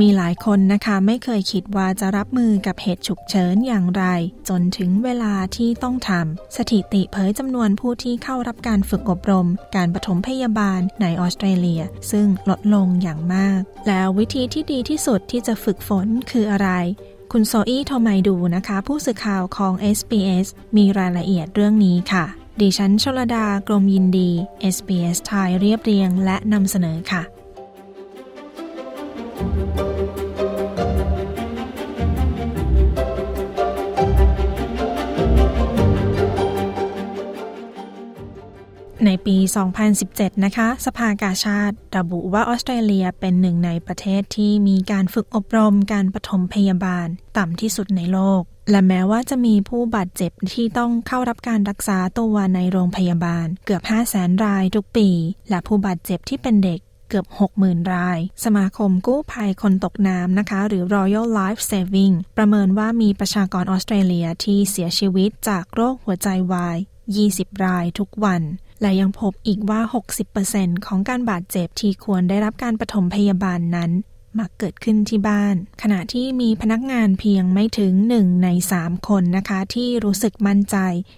มีหลายคนนะคะไม่เคยคิดว่าจะรับมือกับเหตุฉุกเฉินอย่างไร จนถึงเวลาที่ต้องทำสถิติเผยจำนวนผู้ที่เข้ารับการฝึกอบรม การปฐมพยาบาลในออสเตรเลีย ซึ่งลดลงอย่างมาก แล้ววิธีที่ดีที่สุดที่จะฝึกฝนคืออะไรคุณโซอี้โทไมดูนะคะ ผู้สื่อข่าวของ SBS มีรายละเอียดเรื่องนี้ค่ะ ดิฉันชลดากรมยินดี SBS ไทยเรียบเรียงและนำเสนอค่ะ ปี 2017 นะคะ สภากาชาติระบุว่าออสเตรเลียเป็นหนึ่งในประเทศที่มีการฝึกอบรมการปฐมพยาบาล ต่ำที่สุดในโลก และแม้ว่าจะมีผู้บาดเจ็บที่ต้องเข้ารับการรักษาตัวในโรงพยาบาล เกือบ 5 0 0แสนรายทุกปี และผู้บาดเจ็บที่เป็นเด็กเกือบ 60,000 ราย สมาคมกู้ภัยคนตกน้ำนะคะ หรือ Royal Life Saving ประเมินว่ามีประชากรออสเตรเลียที่เสียชีวิตจากโรคหัวใจวาย 20 รายทุกวัน และยังพบอีกว่า 60%ของการบาดเจ็บที่ควรได้รับการปฐมพยาบาลนั้น มักเกิดขึ้นที่บ้าน ขณะที่มีพนักงานเพียงไม่ถึงหนึ่งในสามคนนะคะ ที่รู้สึกมั่นใจ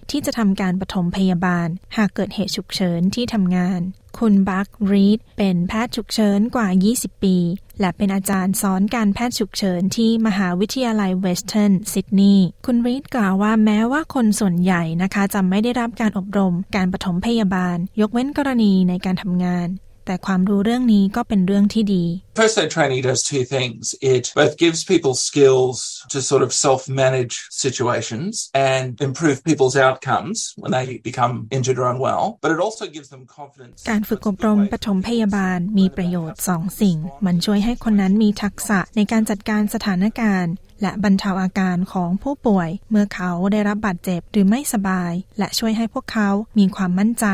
ที่จะทำการปฐมพยาบาล หากเกิดเหตุฉุกเฉินที่ทำงาน คุณบัครีดเป็นแพทย์ฉุกเฉินกว่า 20 ปี และเป็นอาจารย์สอนการแพทย์ฉุกเฉินที่มหาวิทยาลัยเวสเทิร์นซิดนีย์คุณรีดกล่าวว่าแม้ว่าคนส่วนใหญ่นะคะจะไม่ได้รับการอบรมการปฐมพยาบาล ยกเว้นกรณีในการทำงาน แต่ความรู้เรื่องนี้ก็เป็นเรื่องที่ดี First aid training does two things. It both gives people skills to sort of self-manage situations and improve people's outcomes when they become injured or unwell, but it also gives them confidence. การฝึกอบรมปฐมพยาบาลมีประโยชน์สองสิ่ง มันช่วยให้คนนั้นมีทักษะในการจัดการสถานการณ์และบรรเทาอาการของผู้ป่วย เมื่อเขาได้รับบาดเจ็บหรือไม่สบาย และช่วยให้พวกเขามีความมั่นใจ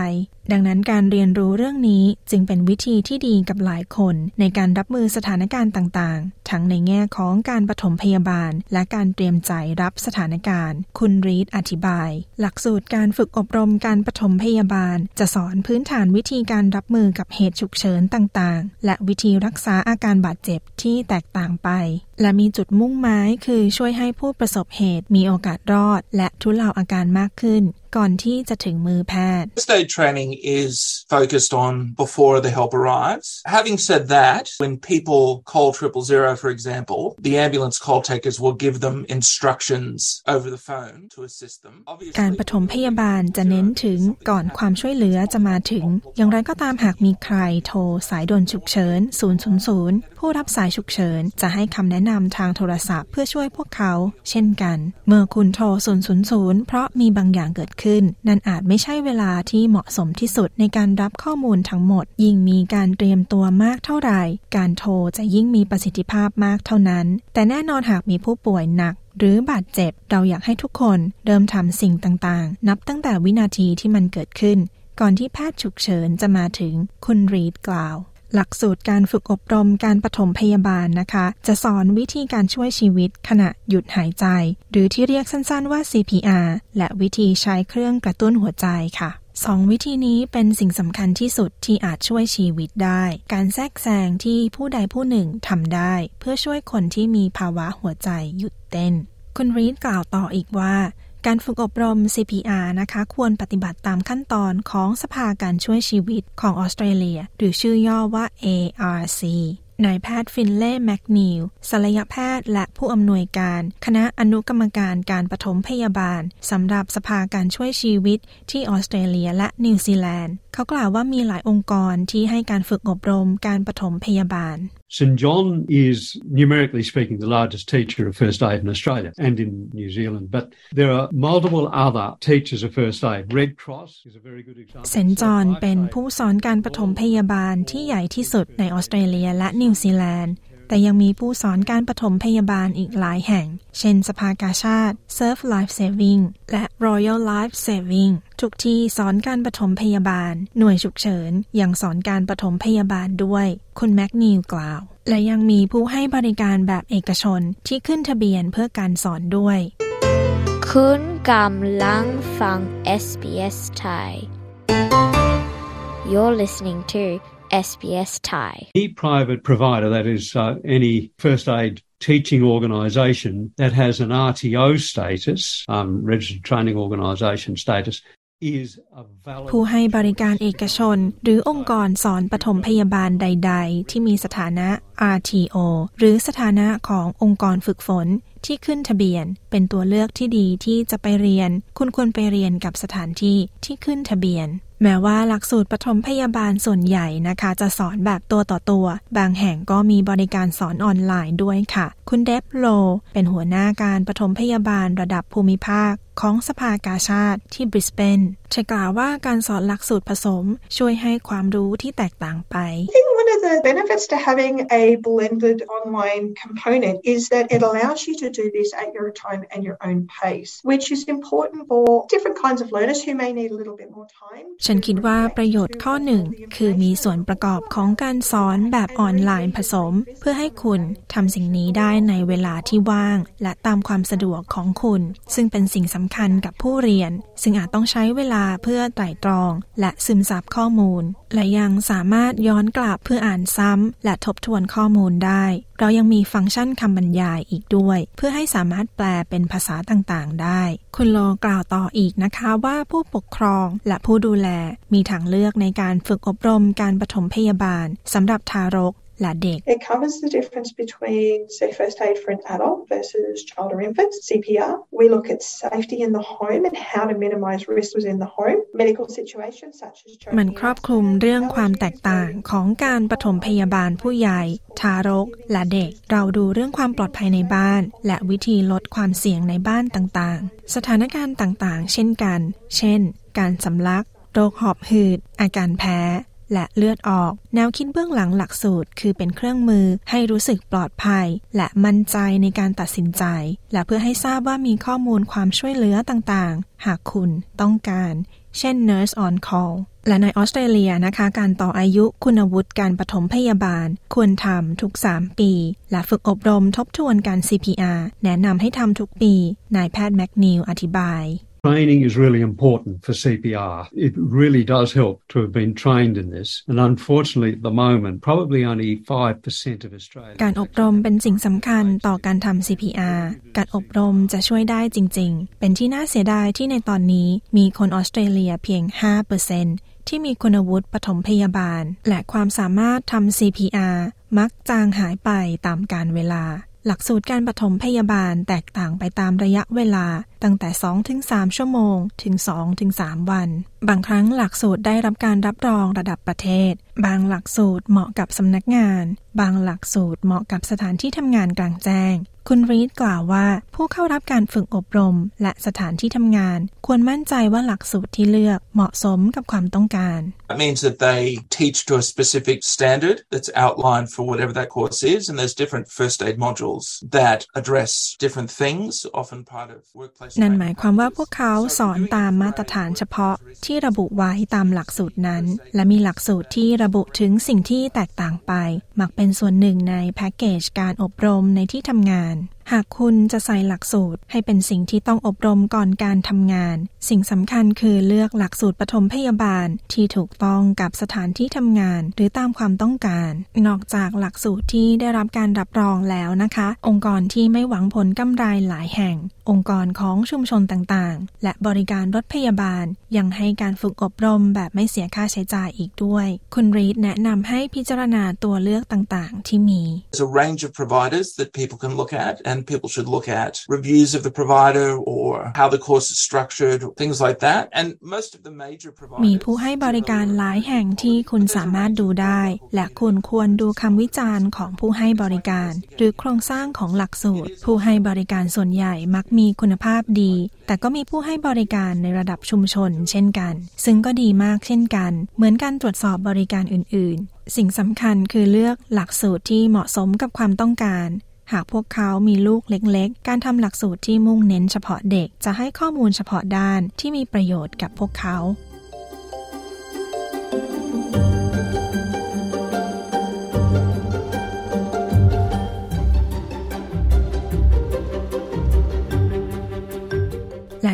ดังนั้นการเรียนรู้เรื่องนี้จึงเป็นวิธีที่ดีกับหลายคน ในการรับมือสถานการณ์ต่างๆ ทั้งในแง่ของการปฐมพยาบาล และการเตรียมใจรับสถานการณ์ คุณรีดอธิบาย หลักสูตรการฝึกอบรมการปฐมพยาบาล จะสอนพื้นฐานวิธีการรับมือกับเหตุฉุกเฉินต่างๆ และวิธีรักษาอาการบาดเจ็บที่แตกต่างไป และมีจุดมุ่งหมายคือช่วยให้ผู้ประสบเหตุมีโอกาสรอด และทุเลาอาการมากขึ้น ก่อนที่จะถึงมือแพทย์ First aid training is focused on before the help arrives. Having said that, when people call triple zero, for example, the ambulance call takers will give them instructions over the phone to assist them. การปฐมพยาบาลจะเน้นถึงก่อนความช่วยเหลือจะมาถึง อย่างไรก็ตามหากมีใครโทรสายด่วนฉุกเฉิน 000 ผู้รับสายฉุกเฉินจะให้คำแนะนนำทางโทรศัพท์เพื่อช่วยพวกเขา เช่นกัน เมื่อคุณโทร 000 เพราะมีบางอย่างเกิดขึ้น นั่นอาจไม่ใช่เวลาที่เหมาะสมที่สุดในการรับข้อมูลทั้งหมด ยิ่งมีการเตรียมตัวมากเท่าไหร่ การโทรจะยิ่งมีประสิทธิภาพมากเท่านั้น แต่แน่นอนหากมีผู้ป่วยหนักหรือบาดเจ็บ เราอยากให้ทุกคนเริ่มทำสิ่งต่างๆ นับตั้งแต่วินาทีที่มันเกิดขึ้น ก่อนที่แพทย์ฉุกเฉินจะมาถึง คุณรีดกล่าว หลักสูตรการฝึกอบรมการปฐมพยาบาลนะคะ จะสอนวิธีการช่วยชีวิตขณะหยุดหายใจ หรือที่เรียกสั้นๆว่า CPR และวิธีใช้เครื่องกระตุ้นหัวใจค่ะสองวิธีนี้เป็นสิ่งสำคัญที่สุดที่อาจช่วยชีวิตได้ การแทรกแซงที่ผู้ใดผู้หนึ่งทำได้ เพื่อช่วยคนที่มีภาวะหัวใจหยุดเต้น คุณรีดกล่าวต่ออีกว่า การฝึกอบรม CPR นะคะควรปฏิบัติตามขั้นตอนของสภาการช่วยชีวิตของออสเตรเลีย หรือชื่อย่อว่า ARC นายแพทย์ฟินเล่แมกนิลศัลยแพทย์และผู้อำนวยการ คณะอนุกรรมการการปฐมพยาบาลสำหรับสภาการช่วยชีวิตที่ออสเตรเลียและนิวซีแลนด์ เขากล่าวว่ามีหลายองค์กรที่ให้การฝึกอบรมการปฐมพยาบาล St John is numerically speaking the largest teacher of first aid in Australia and in New Zealand, but there are multiple other teachers of first aid. Red Cross is a very good example. เซนจอนเป็นผู้สอนการปฐมพยาบาลที่ใหญ่ที่สุดในออสเตรเลียและนิวซีแลนด์ แต่ยังมีผู้สอนการปฐมพยาบาลอีกหลายแห่ง เช่นสภากาชาติ Surf Life Saving และ Royal Life Saving ทุกที่สอนการปฐมพยาบาล หน่วยฉุกเฉิน ยังสอนการปฐมพยาบาลด้วย คุณแมกนิวกล่าว และยังมีผู้ให้บริการแบบเอกชนที่ขึ้นทะเบียนเพื่อการสอนด้วย คุณกำลังฟัง SBS Thai You're listening to SBS Thai Any private provider, that is, uh, any first aid teaching organisation that has an RTO status, um, registered training organisation status, is a valid. ผู้ให้บริการเอกชน หรือองค์กรสอนปฐมพยาบาลใด ๆ ที่มีสถานะ RTO หรือสถานะขององค์กรฝึกฝนที่ขึ้นทะเบียน เป็นตัวเลือกที่ดีที่จะไปเรียน คุณควรไปเรียนกับสถานที่ที่ขึ้นทะเบียน แม้ว่าหลักสูตรปฐมพยาบาลส่วนใหญ่นะคะ จะสอนแบบตัวต่อตัว บางแห่งก็มีบริการสอนออนไลน์ด้วยค่ะ คุณเดฟโล เป็นหัวหน้าการปฐมพยาบาลระดับภูมิภาค ของสภากาชาติที่บริสเบนเธอกล่าวว่าการสอนหลักสูตรผสมช่วยให้ความรู้ที่แตกต่างไป I think one of the benefits to having a blended online component is that it allows you to do this at your time and your own pace, which is important for different kinds of learners who may need a little bit more time. ฉันคิดว่าประโยชน์ข้อหนึ่งคือมีส่วนประกอบของการสอนแบบออนไลน์ผสม เพื่อให้คุณทำสิ่งนี้ได้ในเวลาที่ว่าง และตามความสะดวกของคุณ ซึ่งเป็นสิ่งสำคัญกับผู้เรียน ซึ่งอาจต้องใช้เวลาเพื่อไตร่ตรอง และซึมซับข้อมูล และยังสามารถย้อนกลับเพื่ออ่านซ้ำ และทบทวนข้อมูลได้ เรายังมีฟังก์ชันคำบรรยายอีกด้วย เพื่อให้สามารถแปลเป็นภาษาต่างๆ ได้ คุณโลกล่าวต่ออีกนะคะว่าผู้ปกครองและผู้ดูแลมีทางเลือกในการฝึกอบรมการปฐมพยาบาลสำหรับทารก และเด็ก It covers the difference between, say, first aid for an adult versus child or infant, CPR. We look at safety in the home and how to minimise risks within the home, medical situations such as มัน choking ครอบคลุมเรื่องความแตกต่างของการปฐมพยาบาลผู้ใหญ่ ทารก และเด็ก เราดูเรื่องความปลอดภัยในบ้าน และวิธีลดความเสี่ยงในบ้านต่างๆ สถานการณ์ต่างๆ เช่นกัน เช่น การสำลัก โรคหอบหืด อาการแพ้ และเลือดออก แนวคิดเบื้องหลังหลักสูตร คือเป็นเครื่องมือให้รู้สึกปลอดภัย และมั่นใจในการตัดสินใจ และเพื่อให้ทราบว่ามีข้อมูลความช่วยเหลือต่างๆ หากคุณต้องการเช่น nurse on call และในออสเตรเลียนะคะ การต่ออายุคุณวุฒิการปฐมพยาบาล ควรทำทุก 3 ปี และฝึกอบรมทบทวนการ CPR แนะนำให้ทำทุกปี นายแพทย์แมกนิวอธิบาย Training is really important for CPR. It really does help to have been trained in this. And unfortunately, at the moment, probably only 5% of Australia. การอบรมเป็นสิ่งสำคัญต่อการทำ CPR การอบรมจะช่วยได้จริง ๆ เป็นที่น่าเสียดายที่ในตอนนี้มีคนออสเตรเลียเพียง 5%ที่มีคุณวุฒิปฐมพยาบาล และความสามารถทำ CPR มักจางหายไปตามกาลเวลา หลักสูตรการปฐมพยาบาลแตกต่างไปตามระยะเวลา ตั้งแต่ 2-3 ชั่วโมง ถึง 2-3 วัน บางครั้งหลักสูตรได้รับการรับรองระดับประเทศ บางหลักสูตรเหมาะกับสำนักงาน บางหลักสูตรเหมาะกับสถานที่ทำงานกลางแจ้ง คุณรีดกล่าวว่า ผู้เข้ารับการฝึกอบรม และสถานที่ทำงาน ควรมั่นใจว่าหลักสูตรที่เลือกเหมาะสมกับความต้องการ That means that they teach to a specific standard that's outlined for whatever that course is, and there's different first aid modules that address different things, often part of workplace. นั่น training หมายความว่าพวกเขาสอนตามมาตรฐานเฉพาะที่ระบุไว้ตามหลักสูตรนั้น และมีหลักสูตรที่ระบุถึงสิ่งที่แตกต่างไป มักเป็นส่วนหนึ่งในแพ็กเกจการอบรมในที่ทำงาน on. หากคุณจะใส่หลักสูตรให้เป็นสิ่งที่ต้องอบรมก่อนการทำงาน สิ่งสำคัญคือเลือกหลักสูตรปฐมพยาบาลที่ถูกต้องกับสถานที่ทำงาน หรือตามความต้องการ นอกจากหลักสูตรที่ได้รับการรับรองแล้วนะคะ องค์กรที่ไม่หวังผลกำไรหลายแห่ง องค์กรของชุมชนต่างๆ และบริการรถพยาบาล ยังให้การฝึกอบรมแบบไม่เสียค่าใช้จ่ายอีกด้วย คุณรีดแนะนำให้พิจารณาตัวเลือกต่างๆ ที่มี There's a range of providers that people can look at, and then people should look at reviews of the provider or how the course is structured, things like that. And most of the major providers มีผู้ให้บริการหลายแห่งที่คุณสามารถดูได้ และคุณควรดูคำวิจารณ์ของผู้ให้บริการ หรือโครงสร้างของหลักสูตร ผู้ให้บริการส่วนใหญ่มักมีคุณภาพดี แต่ก็มีผู้ให้บริการในระดับชุมชน เช่นกัน ซึ่งก็ดีมากเช่นกัน เหมือนการตรวจสอบบริการอื่น ๆ สิ่งสำคัญคือเลือกหลักสูตรที่เหมาะสมกับความต้องการ หากพวกเขามีลูกเล็กๆ การทำหลักสูตรที่มุ่งเน้นเฉพาะเด็กจะให้ข้อมูลเฉพาะด้านที่มีประโยชน์กับพวกเขา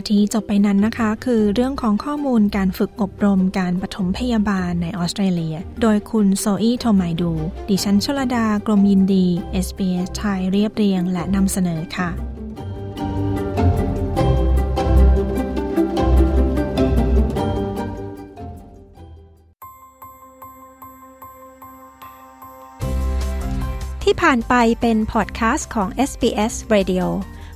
ที่จบไปนั้นนะคะ คือเรื่องของข้อมูลการฝึกอบรมการปฐมพยาบาลในออสเตรเลีย โดยคุณโซอี้โทไมดู ดิฉันชลดากรมยินดี SBS ไทยเรียบเรียงและนำเสนอค่ะที่ผ่านไปเป็นพอดแคสต์ของ SBS Radio